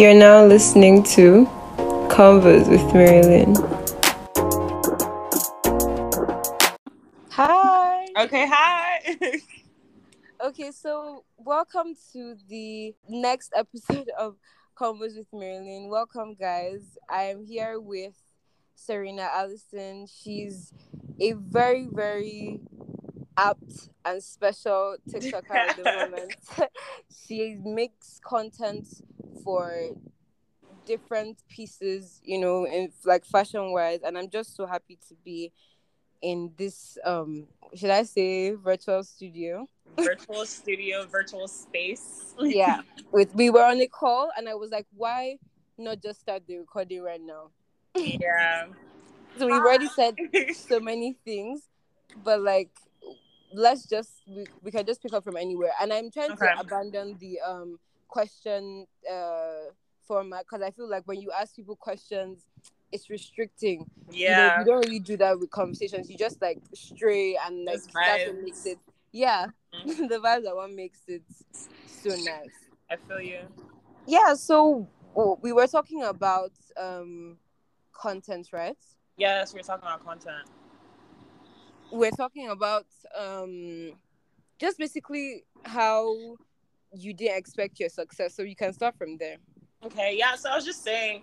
You're now listening to Convos with Marilyn. Hi. Okay, hi. Okay, so welcome to the next episode of Convos with Marilyn. Welcome, guys. I am here with Serena Alison. She's a very, very apt and special TikToker at the moment. she makes content for different pieces, you know, in like fashion wise, and I'm just so happy to be in this um should I say virtual studio? virtual studio, virtual space. yeah. With we were on a call and I was like, why not just start the recording right now? Yeah. So we've already said so many things, but like let's just we, we can just pick up from anywhere. And I'm trying Okay. to abandon the um question uh format because I feel like when you ask people questions, it's restricting. You, know, Yeah. you don't really do that with conversations. You just like stray and like that's what makes it yeah. Mhm. the vibes that one makes it so nice. I feel you. Yeah, so we were talking about um content, right? Yes, we're talking about content. We're talking about um just basically how you didn't expect your success. So you can start from there. Okay, yeah. So I was just saying,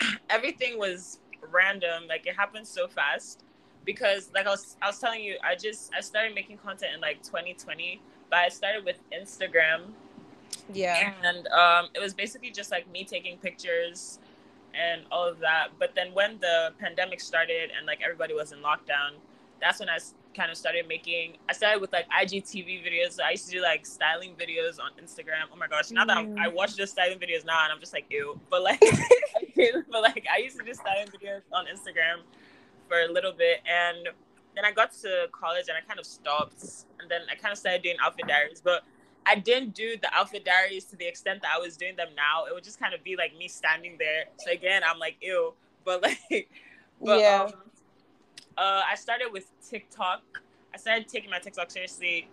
everything was random. Like it happened so fast because, like I was, I was telling you, I just I started making content in like 2020, but I started with Instagram, Yeah. and um, it was basically just like me taking pictures and all of that. But then when the pandemic started and like everybody was in lockdown, that's when I kind of started making. I started with like IGTV videos. I used to do like styling videos on Instagram. Oh my gosh! Now that Mm. I watch those styling videos now, and I'm just like ew. But like, but like I used to do styling videos on Instagram for a little bit, and then I got to college and I kind of stopped, and then I kind of started doing outfit diaries, but. I didn't do the outfit diaries to the extent that I was doing them now. It would just kind of be like me standing there. So again, I'm like, ew. But like, but, yeah. um, uh, I started with TikTok. I started taking my TikTok seriously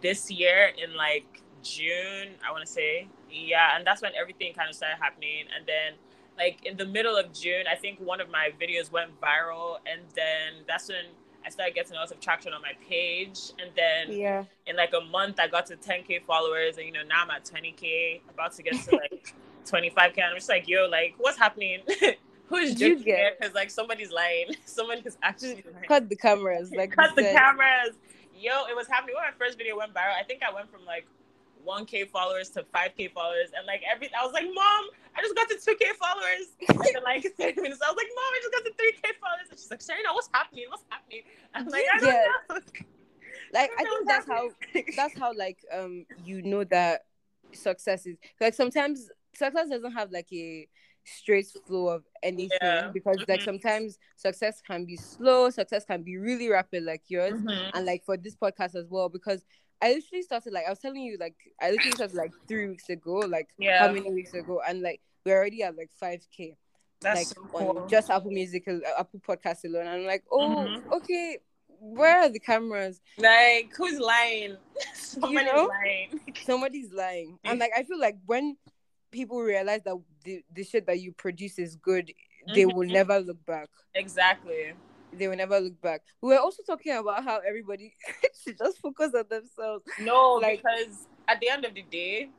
this year in like June, I want to say. Yeah, and that's when everything kind of started happening. And then, like in the middle of June, I think one of my videos went viral, and then that's when I started getting a lot of traction on my page. And then yeah. in like a month, I got to 10k followers, and you know now I'm at 20k, about to get to like 25k. And I'm just like, yo, like what's happening? Who's Did you get- Because like somebody's lying. Someone Somebody's actually lying. Cut the cameras. Like Cut the said. cameras. Yo, it was happening. When my first video went viral, I think I went from like 1k followers to 5k followers, and like every, I was like, Mom, I just got to 2k followers. And like 30 minutes, I was like, Mom, I just got to 3k followers. And she's like, Serena, what's happening? What's happening? I'm like, I don't Yeah. know. Like I don't think that's how that's how like um you know that success is like sometimes success doesn't have like a straight flow of anything Yeah. because like Mhm. sometimes success can be slow success can be really rapid like yours Mhm. and like for this podcast as well because I literally started like I was telling you like I literally started like three weeks ago like Yeah. how many weeks ago and like we're already at like 5k That's like so on just Apple Music uh, Apple Podcast alone and I'm like oh Mhm. okay where are the cameras like, who's lying? Somebody's know? lying. somebody's lying and like i feel like when people realize that the, the shit that you produce is good they will Mhm. never look back Exactly. they will never look back we were also talking about how everybody should just focus on themselves No, Like- because at the end of the day,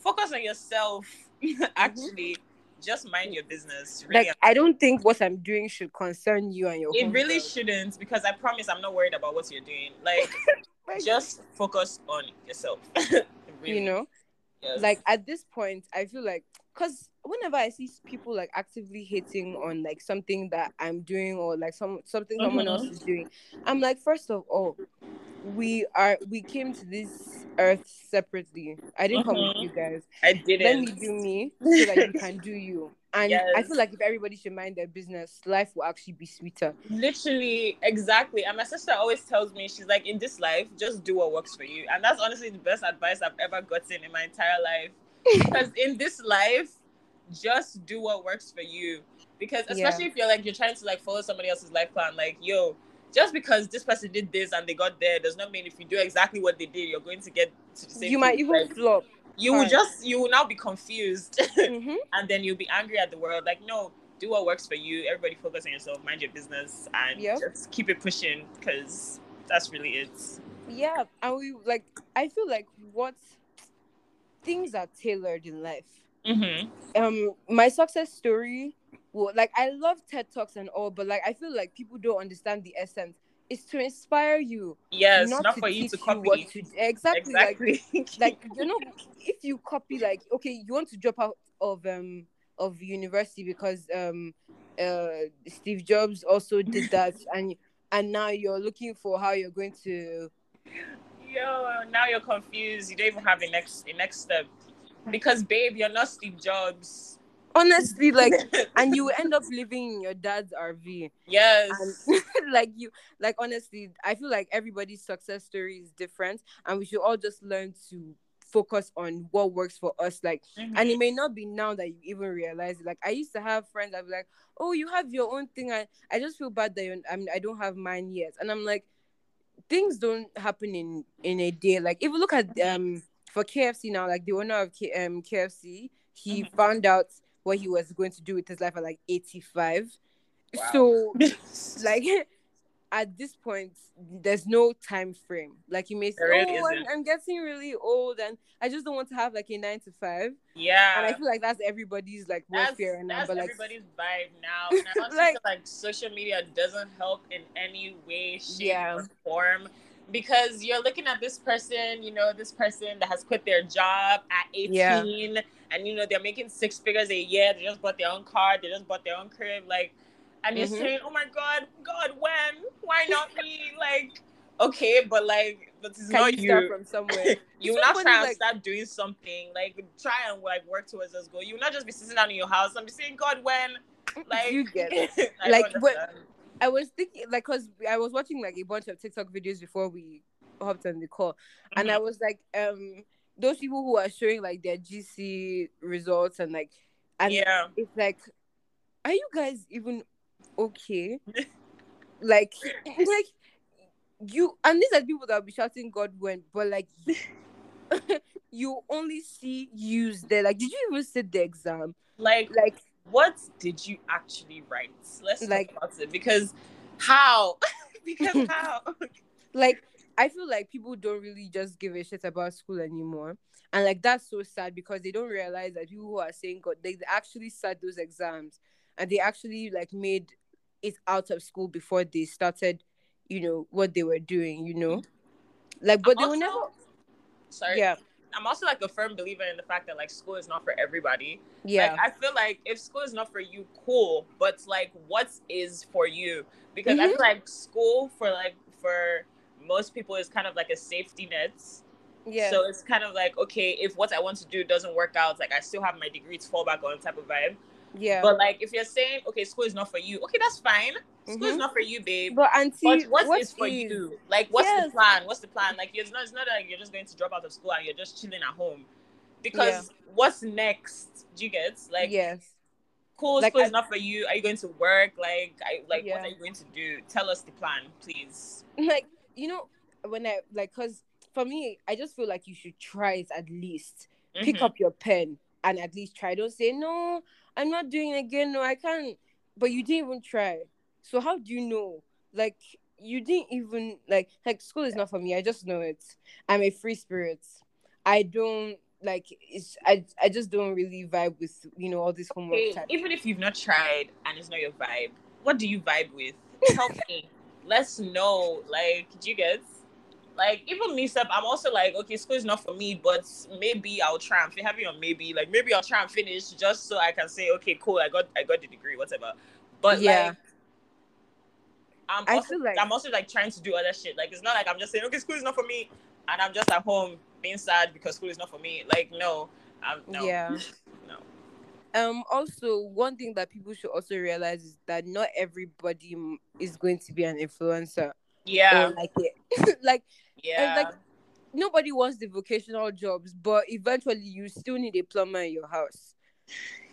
focus on yourself. Actually, just mind your business. Really. like i don't think what i'm doing should concern you and your it really homegirls. shouldn't because I promise I'm not worried about what you're doing. Like, Like, just focus on yourself. Really. you know Yes. like at this point i feel like because whenever i see people like actively hating on like something that i'm doing or like some something someone Mhm. else is doing i'm like first of all we are we came to this earth separately i didn't come with Mhm. you guys I didn't. let me do me so that you can do you and i feel like if everybody should mind their business life will actually be sweeter Literally, exactly. And my sister always tells me, she's like, in this life, just do what works for you. And that's honestly the best advice I've ever gotten in my entire life. Because in this life, just do what works for you. Because especially if you're like you're trying to like follow somebody else's life plan, like, yo, just because this person did this and they got there does not mean if you do exactly what they did, you're going to get to the same you might even flop you will just you will now be confused Mhm. and then you'll be angry at the world. Like, no, do what works for you. Everybody focus on yourself, mind your business, and Yep. just keep it pushing because that's really it. Yeah, and we like. I feel like what things are tailored in life. Mm-hmm. Um, my success story. Well, like I love TED talks and all, but like I feel like people don't understand the essence. It's to inspire you, Yes, not, not, for you to you copy. what to exactly, like like you know if you copy like okay you want to drop out of um of university because um uh steve jobs also did that and and now you're looking for how you're going to Yo, now you're confused. You don't even have a next a next step. Because babe, you're not Steve Jobs. Honestly like and you end up living in your dad's rv yes. and like you like honestly i feel like everybody's success story is different and we should all just learn to focus on what works for us like Mhm. and it may not be now that you even realize it. Like I used to have friends that be like, "Oh, you have your own thing," and I just feel bad that you, I mean I don't have mine yet. And I'm like, things don't happen in in a day. Like if you look at um for KFC now, like the owner of K, um KFC, he Mhm. found out what he was going to do with his life at like 85. Wow. So like at this point there's no time frame like you may say really oh I'm. I'm getting really old and i just don't want to have like a nine to five yeah. and I feel like that's everybody's like that's, warfare now. that's But like, everybody's vibe now. And I also Like- feel like social media doesn't help in any way, shape, Yeah. or form. Because you're looking at this person, you know, this person that has quit their job at 18 Yeah. and you know they're making six figures a year, they just bought their own car, they just bought their own crib, like and you're Mhm. saying, Oh my god, God, when? Why not me? like, okay, but like but it's can not you you. start from somewhere? you will not try and like- start doing something like try and like work towards this goal. You will not just be sitting down in your house and be saying, God, when? Like, you get it. Like, what-. I was thinking like because I was watching like a bunch of TikTok videos before we hopped on the call, and Mhm. I was like, um, those people who are showing like their GC results and like, and yeah, it's like, are you guys even okay? like, like you and these are people that will be shouting God when, but like. you only see use there. Like, did you even sit the exam? like, Like, what did you actually write? Let's Like- talk about it because how? because how? like I feel like people don't really just give a shit about school anymore. And like that's so sad because they don't realize that people who are saying God they actually sat those exams and they actually like made it out of school before they started, you know, what they were doing, you know? Like but they were never Sorry. Yeah. I'm also like a firm believer in the fact that like school is not for everybody. Yeah. Like I feel like if school is not for you, cool. But like what is for you? Because I Mhm. feel like school for like for most people is kind of like a safety net. yeah. So it's kind of like, okay, if what I want to do doesn't work out, like I still have my degree to fall back on type of vibe. Yeah. But like if you're saying, okay, school is not for you, okay, that's fine. School is Mhm. not for you, babe. but auntie, But what what is for is- you? Like, what's Yes. the plan? What's the plan? Like, it's not, it's not like you're just going to drop out of school and you're just chilling at home. Because what's next? Do you get like yes. cool? Like, school I- is not for you. Are you going to work? Like, I like Yeah. what are you going to do? Tell us the plan, please. like you know when i like because for me i just feel like you should try it at least pick Mhm. up your pen and at least try don't say no i'm not doing it again no i can't but you didn't even try so how do you know like you didn't even like like school is not for me i just know it i'm a free spirit i don't like it's i i just don't really vibe with you know all this homework Okay, type. even if you've not tried and it's not your vibe, what do you vibe with? Help me. Let's know. Like, do you get? Like, even me, stuff. I'm also like, okay, school is not for me, but maybe I'll try and have you on maybe. Like, maybe I'll try and finish just so I can say, okay, cool, I got, I got the degree, whatever. But Yeah. like, I'm I also, feel like- I'm also like trying to do other shit. Like, it's not like I'm just saying, okay, school is not for me, and I'm just at home being sad because school is not for me. Like, no, I'm no, yeah no. um also one thing that people should also realize is that not everybody is going to be an influencer Yeah, or like it like yeah. like nobody wants the vocational jobs but eventually you still need a plumber in your house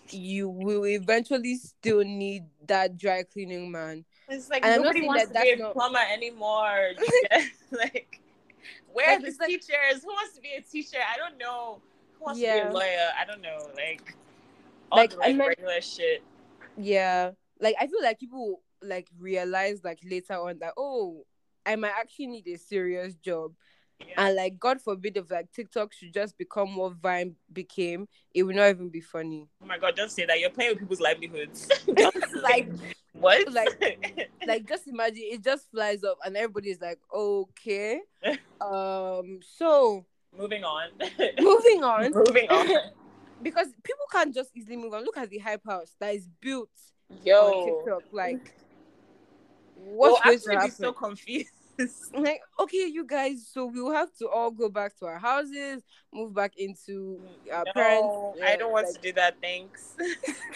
you will eventually still need that dry cleaning man It's like And nobody wants that to be a not- plumber anymore. Like, where are Like, the like- teachers? Who wants to be a teacher? I don't know. Who wants to be a lawyer? I don't know. Like all Like, the like and regular shit. Yeah. Like I feel like people like realize like later on that oh I might actually need a serious job. Yeah. And like God forbid if like TikTok should just become what Vine became, it would not even be funny. oh my god, don't say that. You're playing with people's livelihoods. Like what? like- like just imagine it just flies up and everybody's like, okay. Um so moving on. moving on. moving on. because people can't just easily move on. Look at the hype house that is built on Yo. TikTok. Like We'll what's going to actually be so confused. like okay you guys so we will have to all go back to our houses move back into our No, parents I don't want like, to do that. Thanks.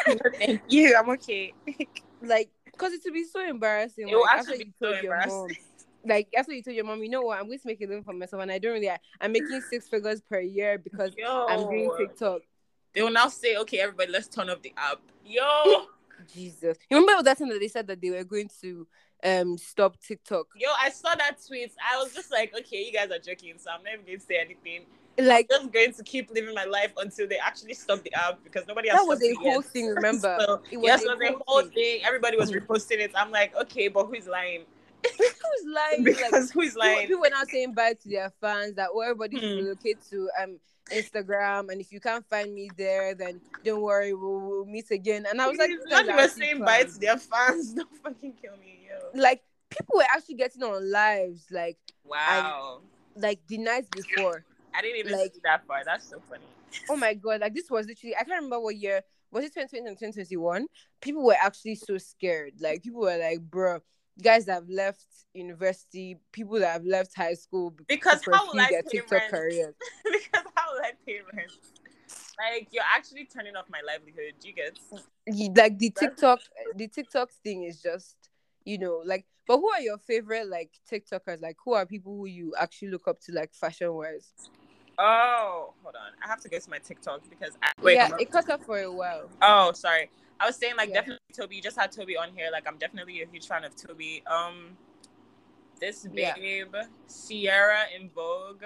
Thank you. I'm okay. like because it would be so embarrassing It will like, actually be you so told your mom embarrassing. like after you told your mom you know what i'm going to make a living for myself and i don't really i'm making six figures per year because Yo, i'm doing tiktok they will now say, "Okay, everybody, let's turn off the app." Yo, jesus you remember that time that they said that they were going to um stop tiktok yo, I saw that tweet. I was just like, "Okay, you guys are joking," so I'm never going to say anything. like I'm just going to keep living my life until they actually stop the app because nobody has that was a whole yet. thing remember So, it was yes, a it was a whole thing. thing. Everybody was reposting it. I'm like, okay, but who's lying? Who's lying like Because who's people, lying? people were now saying bye to their fans that oh, everybody should Hmm. relocate to um Instagram and if you can't find me there then don't worry we'll, we'll meet again and I was like It's "You not even saying bye to their fans. Don't fucking kill me, yo. like people were actually getting on lives like Wow. like the night before I didn't even like- see that far. That's so funny. oh my god like this was literally I can't remember what year was it 2020 and 2021 people were actually so scared like people were like bro guys that have left university people that have left high school Because how will I their pay TikTok rent? careers because how will I pay rent? Like you're actually turning off my livelihood. You get? like the TikTok the TikTok thing is just you know like but who are your favorite like TikTokers like who are people who you actually look up to like fashion wise Oh, hold on. I have to go to my TikTok because I, wait. yeah it cut off for a while Oh, sorry. I was saying like Yeah. definitely Toby. You just had Toby on here. Like I'm definitely a huge fan of Toby. Um, this Yeah. babe, Sierra in Vogue.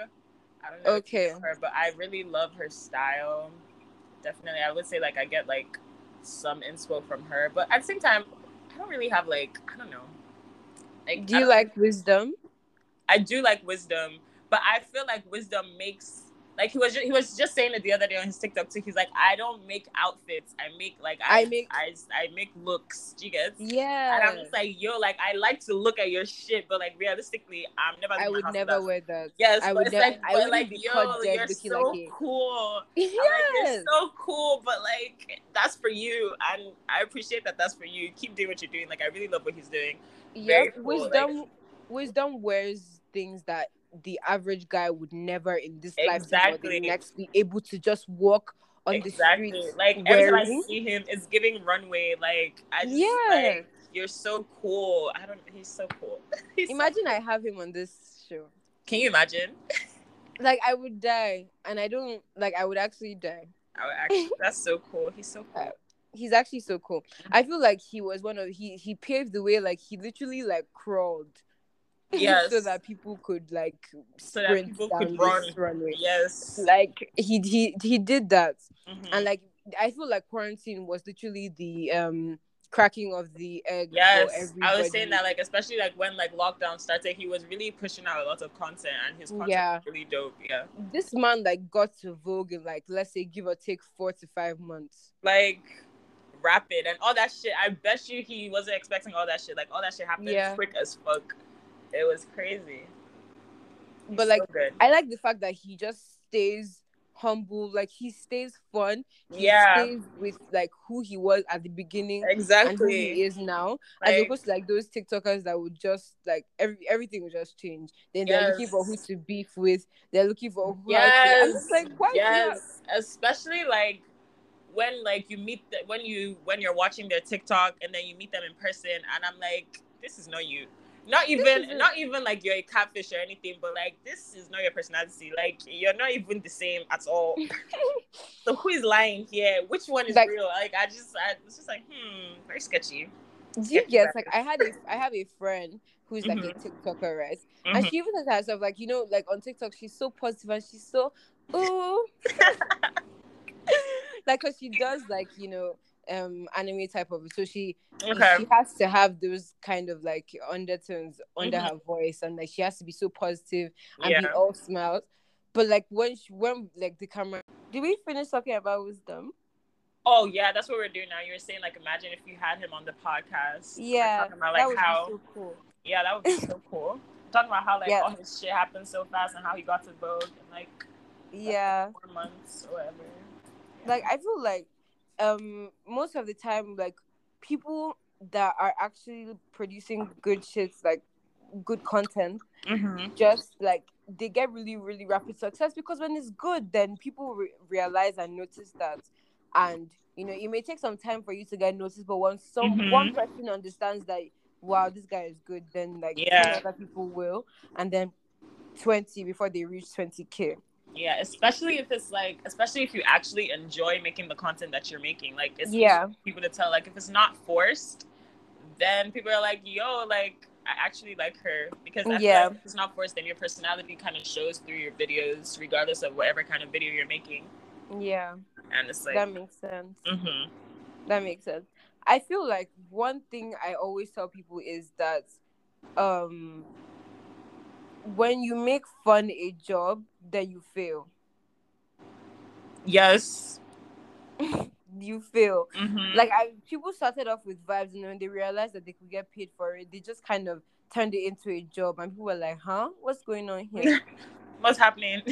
I don't know Okay. her, but I really love her style. Definitely, I would say like I get like some inspo from her, but at the same time, I don't really have like I don't know. Like, do you like wisdom I do like wisdom, but I feel like wisdom makes like he was just, he was just saying it the other day on his TikTok too. He's like, I don't make outfits. I make like I, I make- I, I make looks. Do you yeah And I'm just like, yo, like I like to look at your shit, but like realistically, I'm never. I would never without- wear that Yes, I would never like, I but wouldn't like, be yo, you're so like cool. yes like, you're so cool, but like that's for you, and I appreciate that. That's for you. Keep doing what you're doing. Like I really love what he's doing. yeah cool, wisdom wisdom wears things that the average guy would never in this lifetime or the next be able to just walk on exactly. the streets Like every time I see him, it's giving runway. Like I just Yes. like you're so cool. I don't. He's so cool. He's so- Imagine I have him on this show. Can you imagine? Like I would die, and I don't like. I would actually die. I would actually, that's so cool. He's so uh, cool. He's actually so cool. I feel like he was one of he he paved the way. Like he literally like crawled. Yes. so that people could like So that sprint people down could run. runway. Yes. Like he he he did that, Mhm. and like I feel like quarantine was literally the um cracking of the egg. for Yes, I was saying that like especially like when like lockdown started, he was really pushing out a lot of content, and his content Yeah. was really dope. Yeah, this man like got to Vogue in like let's say give or take four to five months. like rapid and all that shit. I bet you he wasn't expecting all that shit. Like all that shit happened Yeah. quick as fuck. It was crazy. But, like, so. I like the fact that he just stays humble, like he stays fun. He Yeah. stays with like who he was at the beginning and who exactly. he is now. as Like, opposed to like those TikTokers that would just like every everything would just change. Then they're looking for who to beef with. They're looking for who. yes, like why? yes, especially like when like you meet the, when you when you're watching their TikTok and then you meet them in person, and I'm like, this is not you. Not even isn't- even like you're a catfish or anything, but like this is not your personality. Like you're not even the same at all. so who is lying here? Which one is Like- real? Like I just I was just like, hmm, very sketchy. Do you get like I had a I have a friend who's like Mhm. a TikToker, right? And Mhm. she even says herself, like, you know, like on TikTok, she's so positive and she's so Ooh. like, cause she does like you know um anime type of so she Okay. she has to have those kind of like undertones under Mhm. her voice and like she has to be so positive and be Yeah. all smiles but like when she when like the camera did we finish talking about wisdom Oh yeah, that's what we're doing now. You were saying like, imagine if you had him on the podcast. Yeah talking about that like would how be so cool yeah, that would be so cool. Talking about how like Yeah. all his shit happened so fast and how he got to Vogue in like yeah four months or whatever. Yeah. like i feel like um most of the time like people that are actually producing good shits like good content Mhm. just like they get really really rapid success because when it's good then people re- realize and notice that and you know it may take some time for you to get noticed but once some Mhm. one person understands that wow this guy is good then like Yeah. other people will and then 20 before they reach 20k Yeah, especially if it's like, especially if you actually enjoy making the content that you're making. Like, it's Yeah. people to tell. Like, if it's not forced, then people are like, "Yo, like, I actually like her," because Yeah. like it's not forced, then your personality kind of shows through your videos, regardless of whatever kind of video you're making. yeah And it's like, that makes sense mhm. That makes sense. I feel like one thing I always tell people is that um when you make fun a job, then you fail. yes, You fail. Mhm. Like I people started off with vibes and when they realized that they could get paid for it, they just kind of turned it into a job and people were like, huh? What's going on here? what's happening?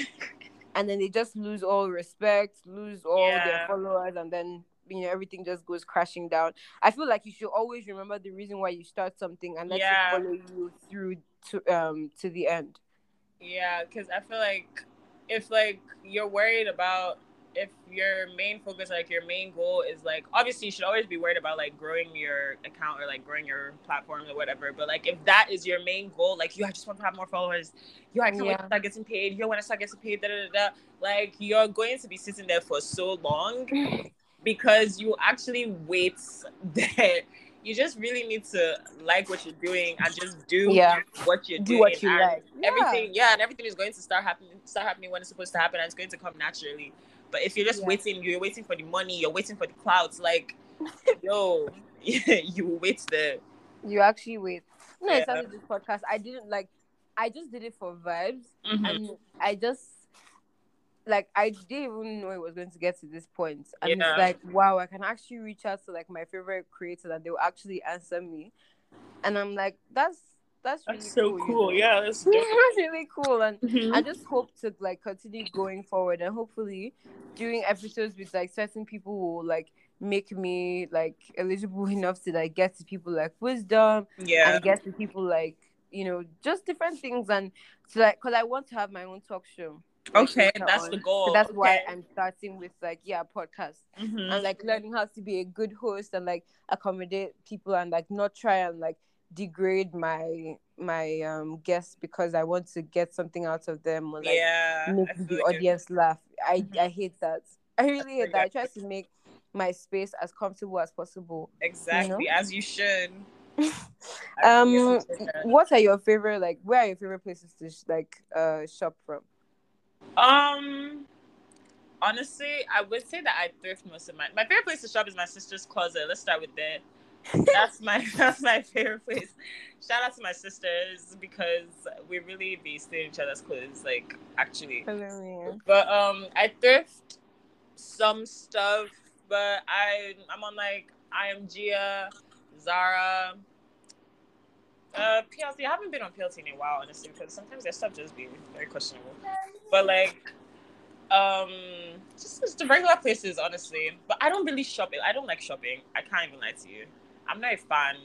and then they just lose all respect, lose all their followers, and then you know everything just goes crashing down. I feel like you should always remember the reason why you start something and let Yeah. it follow you through to um to the end. Yeah, because I feel like if like you're worried about if your main focus, like your main goal is like obviously you should always be worried about like growing your account or like growing your platform or whatever. But like if that is your main goal, like you I just want to have more followers, you I can't wait to start getting paid, you when I start getting paid, da da da da. Like you're going to be sitting there for so long because you actually wait there. You just really need to like what you're doing and just do Yeah. what you're Do doing. what you and like. Yeah. Everything, yeah, and everything is going to start happening, start happening when it's supposed to happen, and it's going to come naturally. But if you're just Yeah. waiting, you're waiting for the money, you're waiting for the clouds, like, yo, you wait there. You actually wait. No, I started this podcast. I didn't like. I just did it for vibes, Mhm. and I just like I didn't even know it was going to get to this point. And Yeah. it's like, wow, I can actually reach out to like my favorite creators, and they will actually answer me. And I'm like, that's that's really That's so cool. you cool. know? Yeah, that's that's really cool, and Mhm. I just hope to like continue going forward, and hopefully doing episodes with like certain people will like make me like eligible enough to like get to people like wisdom yeah, and get to people like you know just different things and to like because I want to have my own talk show. Like, okay, that's on. the goal. So that's why I'm starting with like yeah podcast Mhm. and like learning how to be a good host and like accommodate people and like not try and like degrade my my um guests because I want to get something out of them or like yeah, make the you. audience laugh. I Mhm. I hate that. I really hate that. I try to make my space as comfortable as possible. exactly as you should. Um, really appreciate that. what are your favorite like? Where are your favorite places to sh- like uh shop from? Um, honestly, I would say that I thrift most of my. My favorite place to shop is my sister's closet. Let's start with that. That's my that's my favorite place. Shout out to my sisters because we really be stealing each other's clothes, like actually. But um, I thrift some stuff, but I I'm on like IAMGIA, Zara. Uh, PLT. I haven't been on PLT in a while, honestly, because sometimes their stuff just be very questionable. But like, um, just, just the regular places, honestly. But I don't really shop. I don't like shopping. I can't even lie to you. I'm not a fan.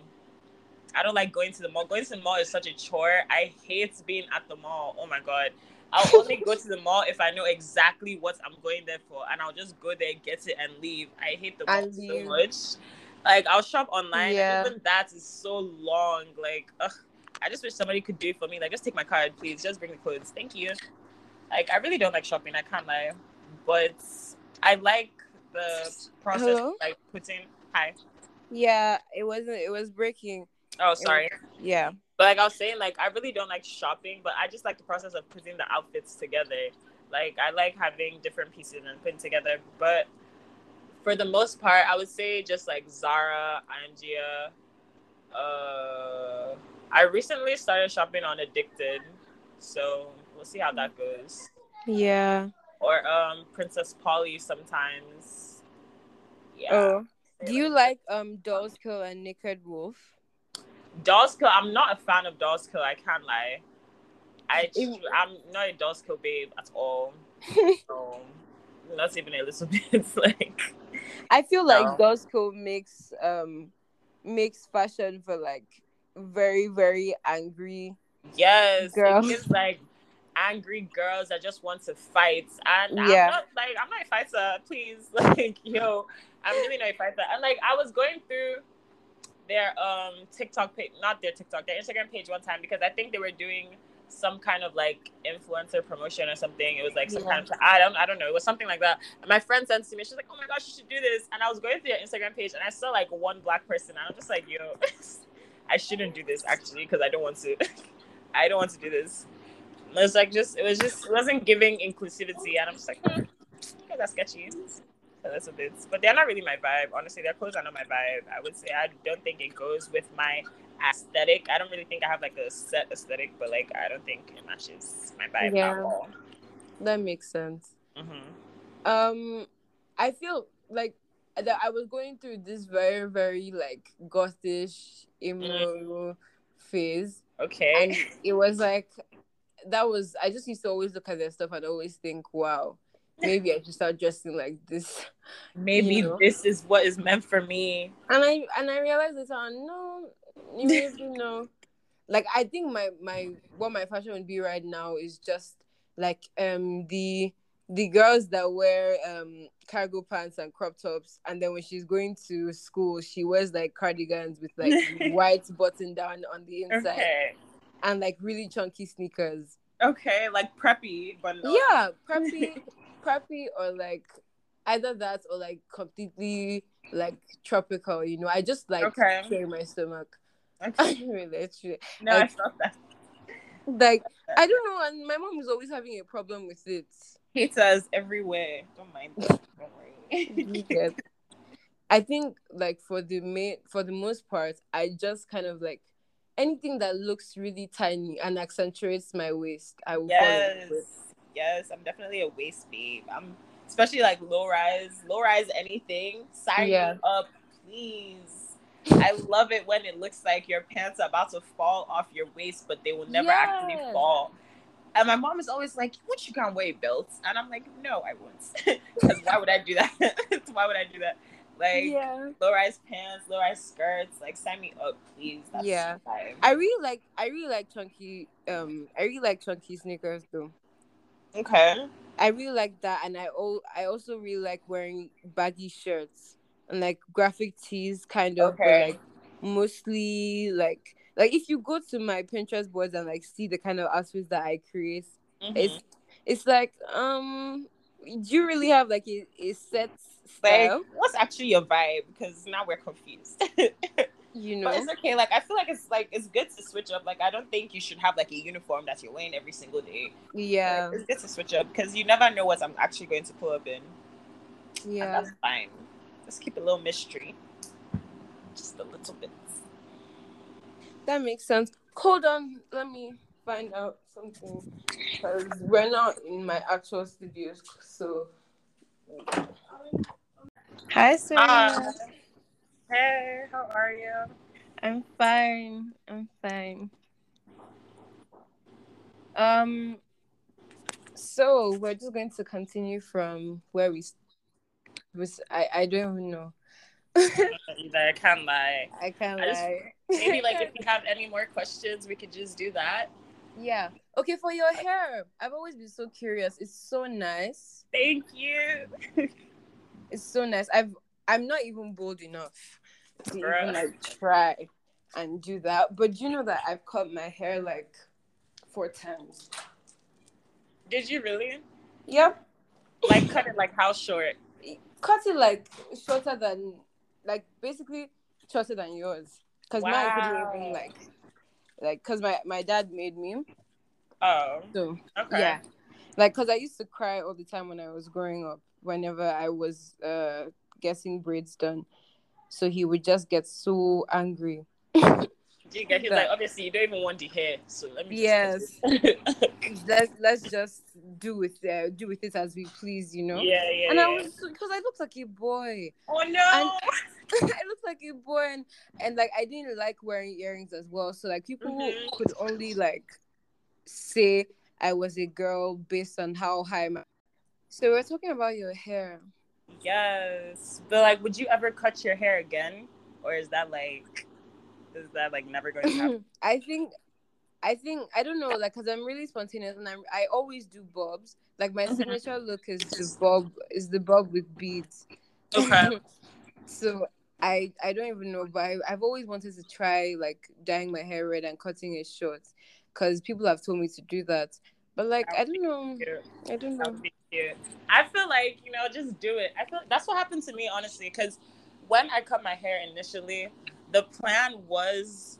I don't like going to the mall. Going to the mall is such a chore. I hate being at the mall. Oh my god. I'll only go to the mall if I know exactly what I'm going there for, and I'll just go there, get it, and leave. I hate the mall so much. Like I'll shop online, Yeah. and even that is so long. Like, ugh, I just wish somebody could do it for me. Like, just take my card, please. Just bring the clothes. Thank you. Like, I really don't like shopping. I can't lie, but I like the process, Hello? of, like putting. Hi. Yeah, it wasn't. It was breaking. Oh, sorry. Yeah. But like I was saying, like I really don't like shopping, but I just like the process of putting the outfits together. Like I like having different pieces and putting together, but for the most part, I would say just like Zara, Angia. Uh, I recently started shopping on Edikted, so we'll see how that goes. Yeah. Or um, Princess Polly sometimes. Yeah. Oh. Do you like um Dolls Kill and Naked Wolfe? Dolls Kill, I'm not a fan of Dolls Kill. I can't lie. I I'm not a Dolls Kill babe at all. so, not even a little bit. like I feel like No. Dolls Kill makes um makes fashion for like very very angry. yes, Girl. it gives like angry girls that just want to fight. And I'm Yeah. not like I'm not a fighter. Please, like yo, I'm really not a fighter. And like I was going through their um TikTok page, not their TikTok, their Instagram page one time because I think they were doing some kind of like influencer promotion or something. It was like some Yeah. kind of I don't I don't know. It was something like that. And my friend sent to me. She's like, "Oh my gosh, you should do this." And I was going through their Instagram page and I saw like one black person. And I'm just like, "Yo, I shouldn't do this actually because I don't want to. I don't want to do this." It was like just it was just it wasn't giving inclusivity, and I'm just like, hmm, okay, that's sketchy. So that's a bit, but they're not really my vibe. Honestly, their clothes are not my vibe. I would say I don't think it goes with my aesthetic. I don't really think I have like a set aesthetic, but like I don't think it matches my vibe Yeah. at all. That makes sense. hmm Um, I feel like that I was going through this very very like gothish emo phase, Okay. and it was like that was I just used to always look at their stuff and always think, wow, maybe I should start dressing like this. Maybe you know. this is what is meant for me. And I and I realized later on, no, immediately no. Like I think my my what my fashion would be right now is just like um the the girls that wear um cargo pants and crop tops and then when she's going to school she wears like cardigans with like white button down on the inside Okay. and like really chunky sneakers. Okay, like preppy, but not. Yeah, preppy preppy or like either that or like completely like tropical, you know. I just like Okay. clear my stomach. Okay. literally. No, I Like- felt that. Like I don't know, and my mom is always having a problem with it. Haters everywhere. Don't mind. them. Don't worry. get- I think like for the main for the most part, I just kind of like anything that looks really tiny and accentuates my waist, I will fall in yes, I'm definitely a waist babe. I'm especially like low rise, low rise anything. Sign Yeah. me up, please. I love it when it looks like your pants are about to fall off your waist, but they will never actually fall. And my mom is always like, "What you can't wear belts?" And I'm like, "No, I won't." Because why would I do that? why would I do that? Like yeah. low rise pants, low rise skirts. Like sign me up, please. That's Yeah. fine. I really like I really like chunky um I really like chunky sneakers though. Okay. I really like that and I oh I also really like wearing baggy shirts and like graphic tees kind of Okay. like mostly like like if you go to my Pinterest boards and like see the kind of outfits that I create, Mhm. it's it's like um do you really have like a, a set like style? what's actually your vibe because now we're confused you know? but it's okay like i feel like it's like it's good to switch up like i don't think you should have like a uniform that you're wearing every single day Yeah. Like, it's good to switch up because you never know what i'm actually going to pull up in and Yeah. that's fine let's keep a little mystery just a little bit That makes sense. Hold on, let me find out something because we're not in my actual studios. So, hi, sir. Ah. Hey how are you I'm fine. I'm fine. Um. So we're just going to continue from where we. Was I? I don't even know. either i can't lie I can't I just- lie. maybe like if you have any more questions we could just do that yeah. Okay, for your hair, I've always been so curious. It's so nice. thank you It's so nice. I've I'm not even bold enough to Bruh. even like try and do that. But you know that I've cut my hair like four times. did you really Yep. like cut it like how short Cut it like shorter than like basically shorter than yours. Cause mine couldn't even like like cause my, my dad made me. oh So okay yeah. Like, cause I used to cry all the time when I was growing up. Whenever I was uh getting braids done, so he would just get so angry. Do you get? He's like, obviously, you don't even want the hair, so let me. just Yes. let's let's just do with uh, do with it as we please, you know. yeah, yeah. And I was because I looked like a boy. Oh no! I looked like a boy, and, and like I didn't like wearing earrings as well. So like people Mhm. could only like say I was a girl based on how high my. So we're talking about your hair. Yes, but like, would you ever cut your hair again, or is that like, is that like never going to happen? I think, I think I don't know, like, cause I'm really spontaneous and I'm I always do bobs. Like my Mhm. signature look is the bob is the bob with beads. Okay. so I I don't even know, but I, I've always wanted to try like dyeing my hair red and cutting it short, cause people have told me to do that. But like I don't know, I don't know. would be cute. I feel like you know, just do it. I feel that's what happened to me honestly, because when I cut my hair initially, the plan was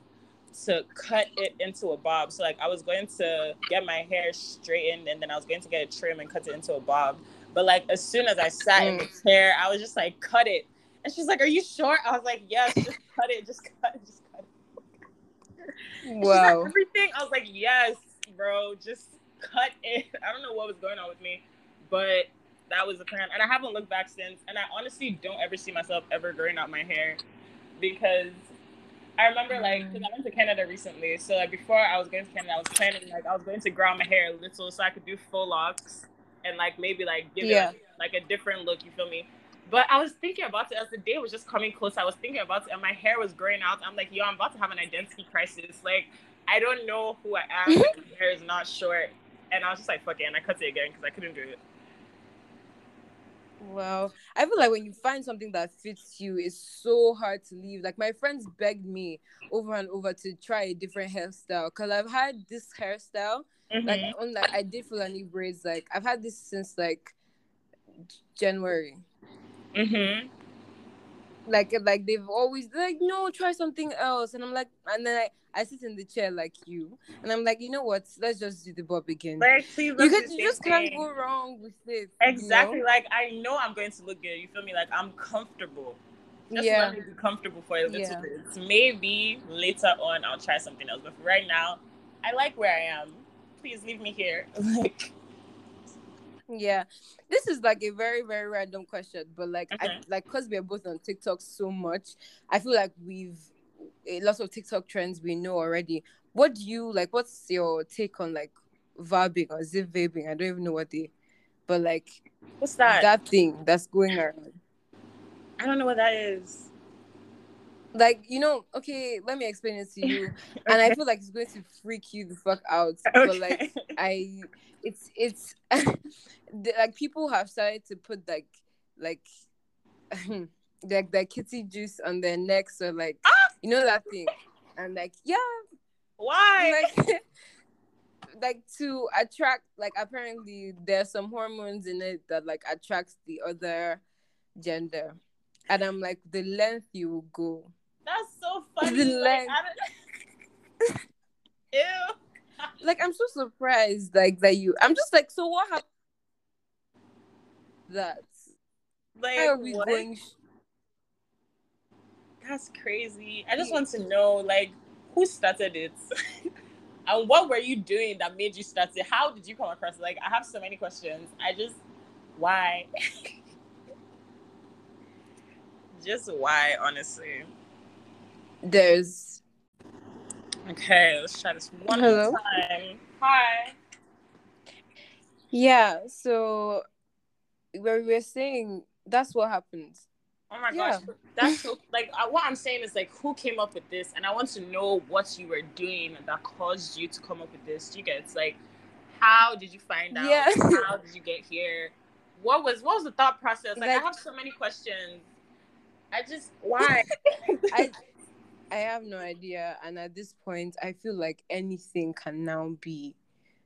to cut it into a bob. So like I was going to get my hair straightened, and then I was going to get a trim and cut it into a bob. But like as soon as I sat in mm. the chair, I was just like, cut it. And she's like, "Are you sure?" I was like, "Yes, just cut it, just cut it, just cut it." She's like, Wow. everything. I was like, yes, bro, just cut it. I don't know what was going on with me, but that was the plan. And I haven't looked back since. And I honestly don't ever see myself ever growing out my hair because I remember like because I mm. went to Canada recently. So like before I was going to Canada, I was planning like I was going to grow out my hair a little so I could do full locks and like maybe like give Yeah. it like a different look. You feel me? But I was thinking about it as the day was just coming close. I was thinking about it, and my hair was growing out. I'm like, yo, I'm about to have an identity crisis. Like, I don't know who I am. my hair is not short, and I was just like, fuck it, and I cut it again because I couldn't do it. Well, I feel like when you find something that fits you, it's so hard to leave. Like my friends begged me over and over to try a different hairstyle because I've had this hairstyle. Like Mhm. on like I did Fulani braids. Like I've had this since like January. Mhm. Like like they've always like no try something else, and I'm like, and then I, I sit in the chair like you, and I'm like, you know what? Let's just do the bob again. Like, please, you could you just can't go wrong with it. Exactly. You Like I know I'm going to look good. You feel me? Like I'm comfortable. know? Just Yeah. let me be comfortable for a little Yeah. bit. Maybe later on I'll try something else. But for right now, I like where I am. Please leave me here. Like Yeah, this is like a very very random question, but like I like because we're both on TikTok so much, I feel like we've a lot of TikTok trends we know already. What do you like? What's your take on like vabbing or zip vaping? I don't even know what they, but like what's that? that thing that's going around. I don't know what that is. Like you know, okay, let me explain it to you, and I feel like it's going to freak you the fuck out. Okay. But like I, it's it's the, like people have started to put like like like the kitty juice on their necks or like ah! You know that thing, I'm like yeah, Why? like like to attract like apparently there's some hormones in it that like attracts the other gender, and I'm like the length you will go. That's so funny. The Like, length. Ew. Like I'm so surprised like that you. I'm just like so what happened? That Like how are we what? going? That's crazy. I just want to know, like, who started it, and what were you doing that made you start it? How did you come across it? Like, I have so many questions. I just, why? just why, honestly. There's Okay, let's try this one Hello? more time. Hi. yeah. So where we were saying that's what happened. Oh my Yeah. gosh, that's so like uh, what I'm saying is like who came up with this, and I want to know what you were doing that caused you to come up with this. Do you get it's like how did you find out? Yeah. how did you get here? What was what was the thought process? Like, I have so many questions. I just why? I I have no idea, and at this point, I feel like anything can now be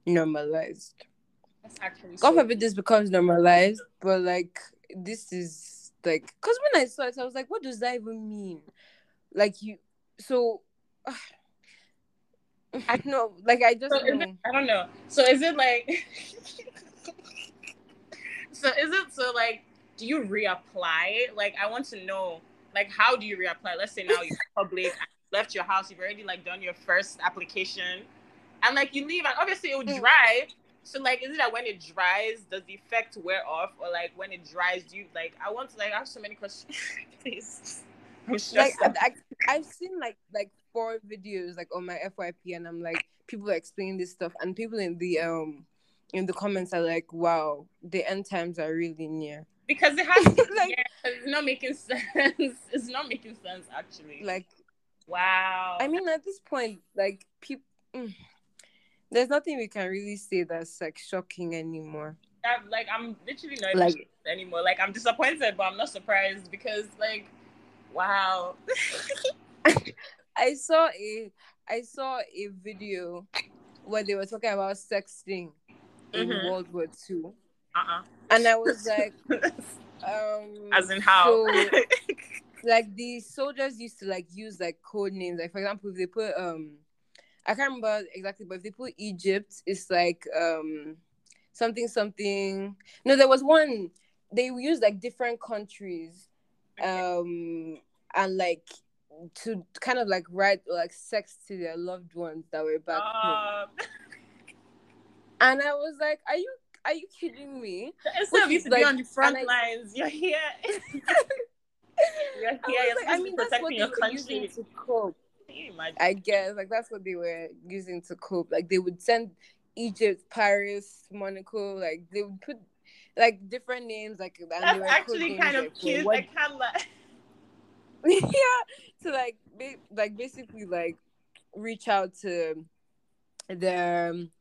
normalized. That's actually God so forbid this becomes normalized, but like this is like because when I saw it, I was like, what does that even mean? Like you, so I don't know, like I just So know. it, I don't know. So is it like so is it so like do you reapply? Like I want to know like how do you reapply? Let's say now you're public, left your house, you've already like done your first application, and like you leave, and obviously it will Mm. dry. So like, is it that when it dries, does the effect wear off, or like when it dries, do you like? I want to like ask so many questions, please. Like I. I, I've seen like like four videos like on my FYP, and I'm like people are explaining this stuff, and people in the um in the comments are like, "Wow, the end times are really near." because it has to, Like- yeah, it's not making sense. It's not making sense actually. Like, wow. I mean, at this point, like people. There's nothing we can really say that's like shocking anymore. I'm, like I'm literally not Like- like anymore. Like I'm disappointed, but I'm not surprised because like, wow. I saw a I saw a video where they were talking about sexting in Mhm. World War Two, uh-uh. and I was like, um, As in how? so, like the soldiers used to like use like code names. Like for example, if they put um, I can't remember exactly, but if they put Egypt, it's like um, something something. No, there was one. They used like different countries, um, and like to kind of like write like sex to their loved ones that were back home. Um, And I was like, "Are you are you kidding me?" instead of you to like- be on the front I- lines, you're here. you're I, here. was You're like, I mean, that's what your using country. to cope. Can you imagine? I guess like that's what they were using to cope. Like they would send Egypt, Paris, Monaco. Like they would put like different names. Like and they That's were actually kind of like, cute. what- I can't lie. yeah, to like ba- like basically like reach out to their um,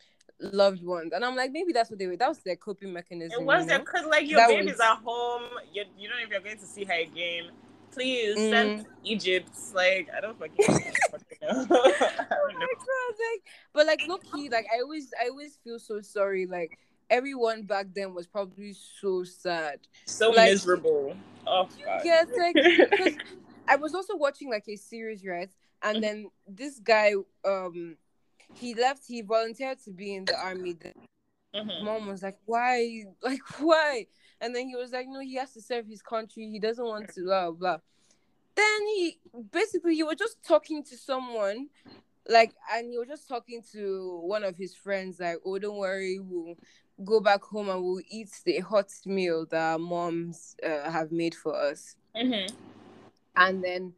loved ones, and I'm like maybe that's what they were. That was their coping mechanism. It was you know? because like your That baby's was- at home. You, you don't know if you're going to see her again. Please Mm. send Egypt. Like I don't fucking, know. Don't know. Oh my God, like, but like low key, like I always, I always feel so sorry. Like everyone back then was probably so sad. So Like- miserable. Oh god. Like because I was also watching like a series, right? Mm-hmm. And then this guy, um, he left. He volunteered to be in the army. Mhm. mom was like, "Why? Like why?" And then he was like, "No, he has to serve his country. He doesn't want to blah blah." Then he basically he was just talking to someone, like, and he was just talking to one of his friends, like, "Oh, don't worry, we'll go back home and we'll eat the hot meal that our moms uh, have made for us." Mhm. And then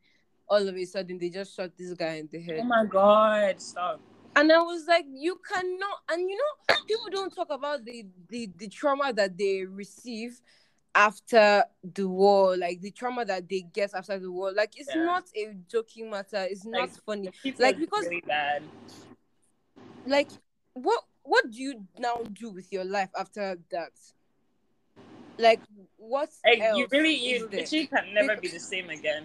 all of a sudden they just shot this guy in the head. Oh my god! Stop. And I was like, you cannot and you know, people don't talk about the the, the trauma that they receive after the war, like the trauma that they get after the war. Like it's Yeah. not a joking matter, it's not Like, funny. Like, because- really bad. Like what what do you now do with your life after that? Like what Like else you really, you literally can never be the same again.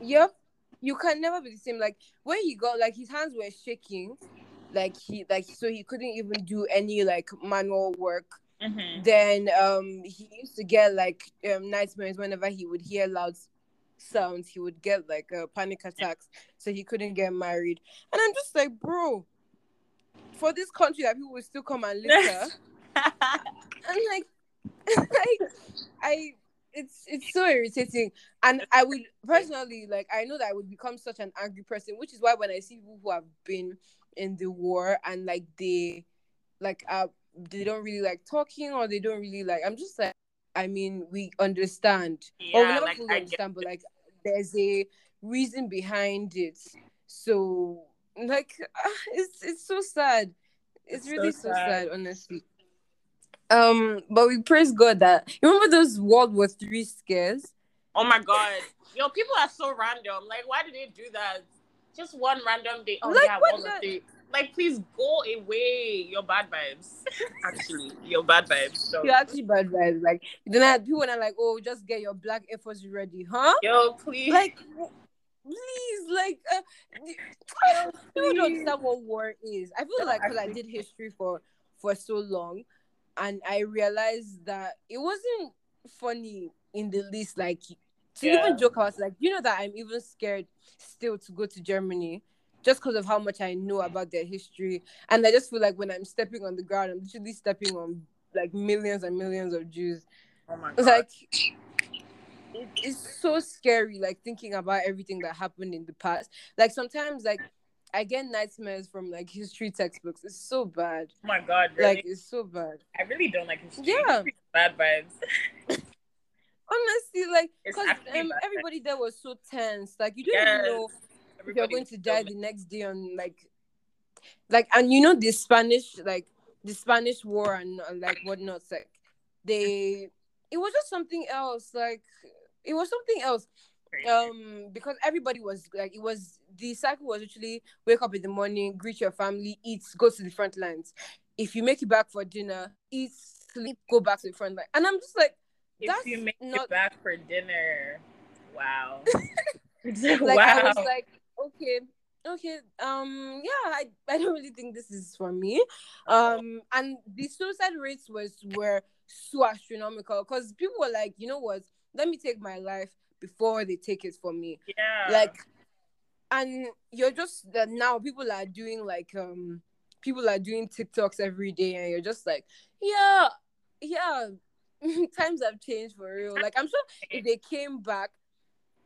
Yep. You can never be the same. Like when he got like his hands were shaking, like he like so he couldn't even do any like manual work. Mhm. Then um he used to get like um nightmares whenever he would hear loud sounds. He would get like uh, panic attacks, so he couldn't get married. And I'm just like, bro, for this country that people will still come and live litter. and like, like I it's it's so irritating. And I would personally like I know that I would become such an angry person, which is why when I see people who have been in the war and like they like uh they don't really like talking or they don't really like I'm just like I mean we understand. or we yeah, never like fully understand, but like there's a reason behind it. So like it's it's so sad. It's, It's really so sad. sad. honestly. Um, but we praise God that you remember those World War Three scares. Oh my god. Yo, people are so random. Like, why did they do that? Just one random day. Oh Like, yeah, the- day. Like, please go away. Your bad vibes. Actually, your bad vibes. So. You're actually bad vibes. Like then I- people are like, oh, just get your black Air Force ready, huh? Yo, please. Like, please, like, uh, people don't understand what war is. I feel like because I did history for for so long, and I realized that it wasn't funny in the least. Like to Yeah. even joke about, like, you know that I'm even scared still to go to Germany. just because of how much I know about their history. And I just feel like when I'm stepping on the ground, I'm literally stepping on like millions and millions of Jews. Oh my It's god. like it- it's so scary, like thinking about everything that happened in the past. Like sometimes, like I get nightmares from like history textbooks. It's so bad. oh my god, really? Like it's so bad. I really don't like history. Yeah. History's Bad vibes. Honestly, like because um, everybody there was so tense. Like you don't Yes. even know if you're going to die the next day on like like and you know the spanish like the spanish war and uh, like whatnot like they it was just something else like it was something else. Um because everybody was like it was the cycle was literally wake up in the morning greet your family eat go to the front lines if you make it back for dinner eat sleep go back to the front line and i'm just like if you make not- it back for dinner, wow. like wow. I was like, okay, okay, um, yeah, I, I don't really think this is for me. Um, and the suicide rates was were so astronomical because people were like, you know what, let me take my life before they take it from me. yeah. Like, and you're just that now people are doing like um people are doing TikToks every day, and you're just like, yeah, yeah. Times have changed for real. Like I'm sure if they came back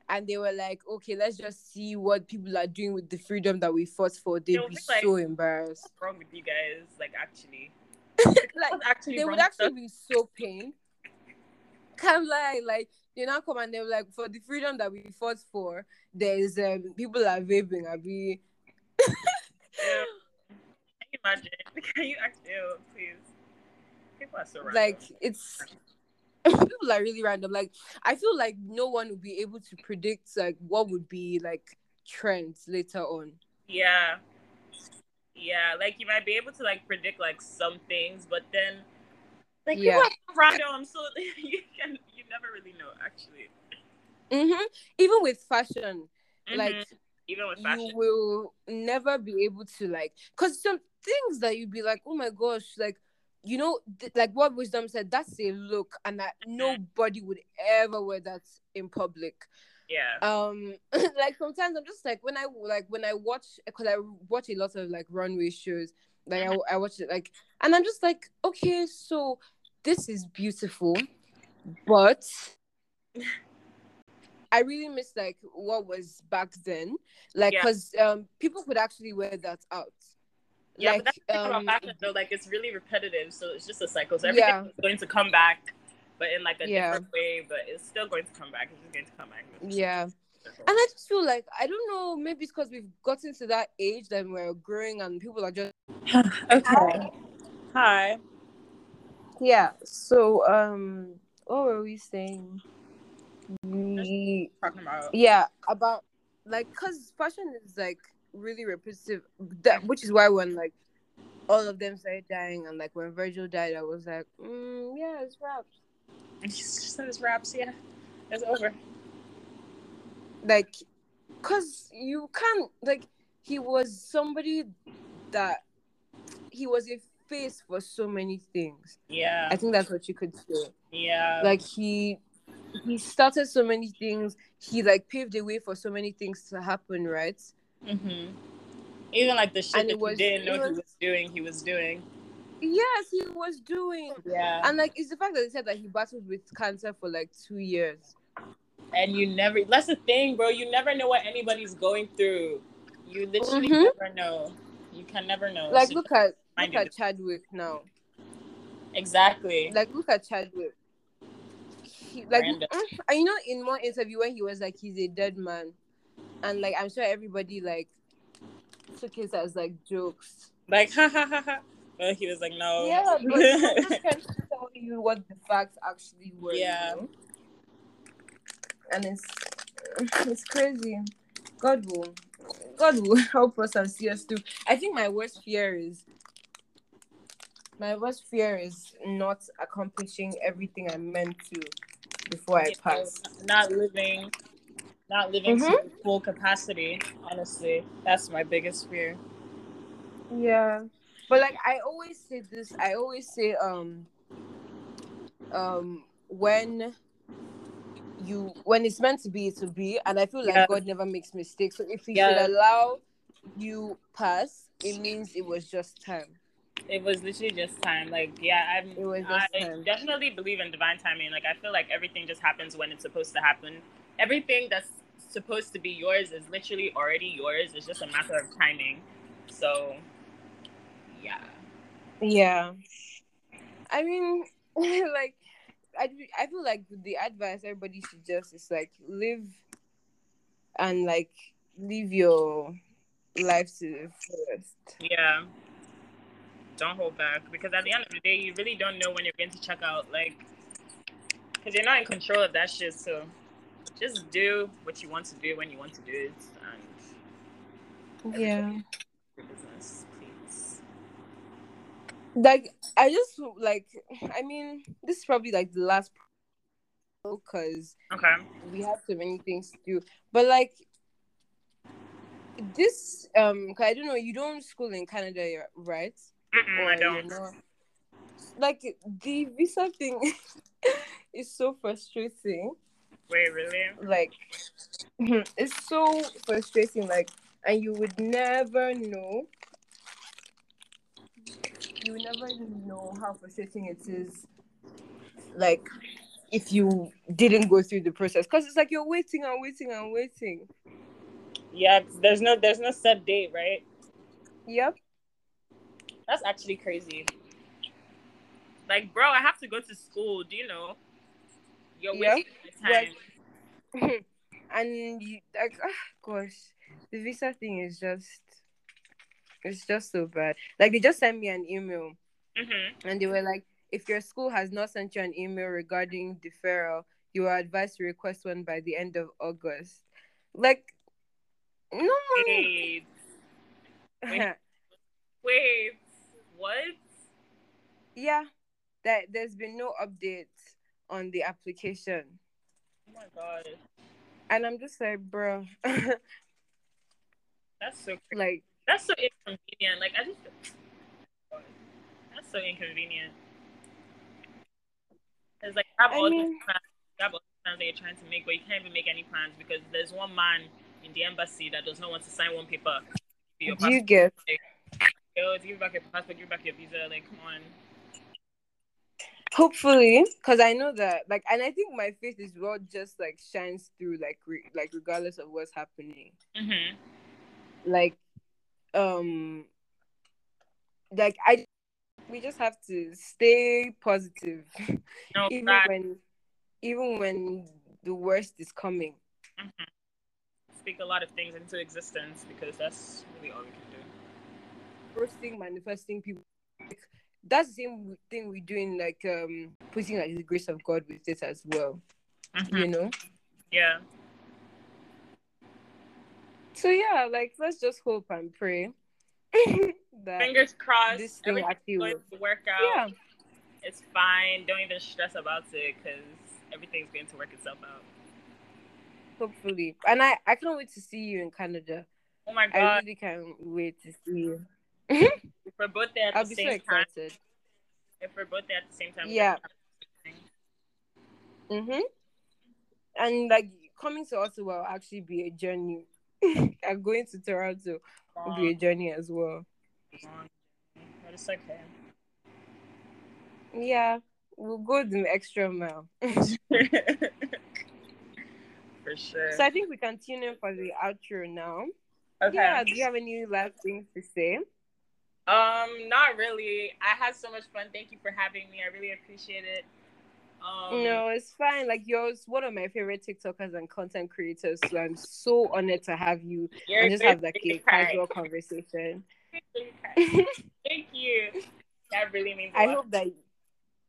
and they were like, okay, let's just see what people are doing with the freedom that we fought for, they'd be like- so embarrassed. what's wrong with you guys? Like actually. like actually they would actually us? be so pained. Can't lie, like they now come and they're like, for the freedom that we fought for, there's um people are vaping, I be Can you imagine? Can you actually ew, please? People are so random. like it's people are really random. Like I feel like no one would be able to predict like what would be like trends later on. Yeah. Yeah, like you might be able to like predict like some things, but then like Yeah. people are so random, so you can you never really know actually. hmm Even with fashion, like Mhm. even with fashion. you will never be able to like because some things that you'd be like oh my gosh like you know th- like what wisdom said that's a look and that Mm-hmm. nobody would ever wear that in public yeah. um like sometimes i'm just like when i like when i watch because i watch a lot of like runway shows like Mm-hmm. I, I watch it like and i'm just like okay so this is beautiful but i really miss like what was back then like Yeah. because um people could actually wear that out Yeah, like but that's the thing um about fashion though, like it's really repetitive, so it's just a cycle. So everything Yeah. is going to come back, but in like a Yeah. different way, but it's still going to come back. It's just going to come back. yeah and i just feel like i don't know maybe it's because we've gotten to that age that we're growing and people are just okay. Hi. Yeah. So um what were we saying? We Talking about yeah, about like cause fashion is like really repetitive that which is why when like all of them started dying and like when Virgil died I was like, mm, yeah, it's wraps. she said it's wraps. Yeah, it's over. Like cause you can't like he was somebody that he was a face for so many things. Yeah, I think that's what you could say. yeah. like he he started so many things he like paved the way for so many things to happen right Mm-hmm. Even like the shit And that was- you didn't know it he was- was doing, he was doing. yes he was doing Yeah, and like it's the fact that he said that he battled with cancer for like two years and you never. That's the thing, bro. You never know what anybody's going through. You literally Mhm. never know. You can never know. like So look at look you. at chadwick now exactly. like look at chadwick he, like mm, you know in one interview when he was like he's a dead man and like i'm sure everybody like took it as like jokes Like ha ha ha ha. But he was like, no. Yeah, but I'm just trying to tell you what the facts actually were. you Yeah. know? And it's it's crazy. God will God will help us and see us through. I think my worst fear is my worst fear is not accomplishing everything I'm meant to before I pass. not living, not living Mhm. to full capacity. Honestly, that's my biggest fear. Yeah. But like I always say this, I always say um um when you when it's meant to be it will be and I feel like Yeah. God never makes mistakes. So if he Yeah. should allow you pass, it means it was just time. It was literally just time. Like, yeah, I'm. It was just I time. definitely believe in divine timing. Like, I feel like everything just happens when it's supposed to happen. Everything that's supposed to be yours is literally already yours. It's just a matter of timing. So, yeah. Yeah. I mean, like, I, I feel like the advice everybody should just is like live and like live your life to the fullest. Yeah. Don't hold back because at the end of the day, you really don't know when you're going to check out. Like, because you're not in control of that shit. So, just do what you want to do when you want to do it, and Yeah. business, please. Like, I just like, I mean, this is probably like the last because Okay. we have so many things to do. But like this, um, I don't know, you don't school in Canada, right? Or I don't. know. Like the visa thing is so frustrating. Wait, really? Like it's so frustrating. Like, and you would never know. You would never know how frustrating it is. Like, if you didn't go through the process, because it's like you're waiting and waiting and waiting. Yeah, there's no there's no set date, right? Yep. That's actually crazy. Like, bro, I have to go to school. Do you know? You're Yeah, wasting my time. and you like, ah, gosh, the visa thing is just, it's just so bad. Like they just sent me an email, Mm-hmm. and they were like, if your school has not sent you an email regarding deferral, you are advised to request one by the end of August. Like, no money. Wait, wait. What? yeah, that there's been no update on the application, Oh my god, and I'm just like, bro, that's so crazy. like, That's so inconvenient. Like, I just that's so inconvenient. It's like you have I all mean- these plans, you have all these plans that you're trying to make, but you can't even make any plans because there's one man in the embassy that does not want to sign one paper. do you get? Yo, give me back your passport, give me back your visa. Like, come on. Hopefully, because I know that, like, and I think my faith is what just like shines through, like, re- like regardless of what's happening. Mm-hmm. Like, um, like I, we just have to stay positive, No, even that, when, even when the worst is coming. mhm. speak a lot of things into existence because that's really all we can do. Roasting, manifesting people. Like, that's the same thing we do in like um putting like the grace of God with it as well. Mhm. You know. Yeah. So yeah, like let's just hope and pray that Fingers crossed. this thing actually going will. to work out. Yeah, It's fine. Don't even stress about it because everything's going to work itself out. hopefully. And I I can't wait to see you in Canada. Oh my god! I really can't wait to see you. If we're both there at I'll the be so same time. If we're both there at the same time. Yeah. Mhm. And like coming to Ottawa will actually be a journey. going to Toronto will be a journey as well. But it's okay. Yeah, we'll go the extra mile. For sure. So I think we can tune in for the outro now. okay. Yeah, do you have any last things to say? Um, not really. I had so much fun. Thank you for having me. I really appreciate it. Um, no, it's fine. Like you're one of my favorite TikTokers and content creators, so I'm so honored to have you and just have like a casual conversation. Thank you. That really means a I hope that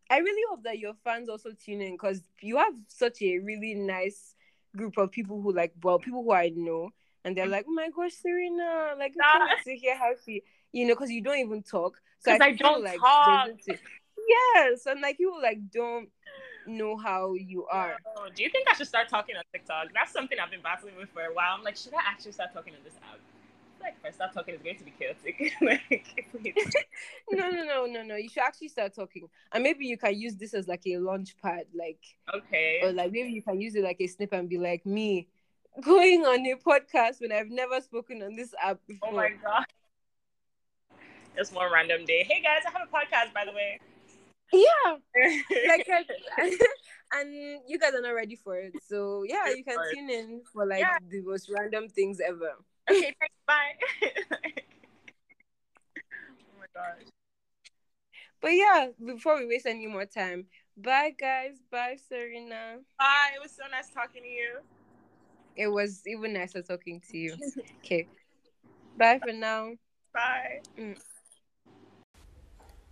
I really hope that your fans also tune in because you have such a really nice group of people who like well people who I know and they're like oh my gosh Serena like I can't wait to hear how she you know because you don't even talk so I feel don't like talk. yes and like people like don't know how you are Oh, do you think I should start talking on TikTok? That's something I've been battling with for a while. I'm like, should I actually start talking on this app? Like, if I start talking, it's going to be chaotic. like, please. no no no no no you should actually start talking and maybe you can use this as like a launch pad like okay. or like maybe you can use it like a snip and be like me going on a podcast when I've never spoken on this app before. Oh my god. Just one random day. Hey guys, I have a podcast by the way. Yeah. like and you guys are not ready for it. So yeah, you can tune in for like yeah. the most random things ever. Okay, thanks. Bye. oh my gosh. But yeah, before we waste any more time, bye guys. Bye, Serena. Bye. It was so nice talking to you. It was even nicer talking to you. okay. Bye for now. Bye. Mm.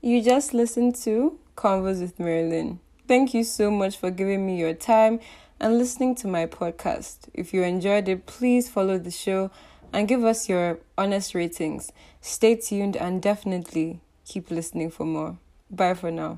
You just listened to Convos with Marilyn. Thank you so much for giving me your time and listening to my podcast. If you enjoyed it, please follow the show and give us your honest ratings. Stay tuned and definitely keep listening for more. Bye for now.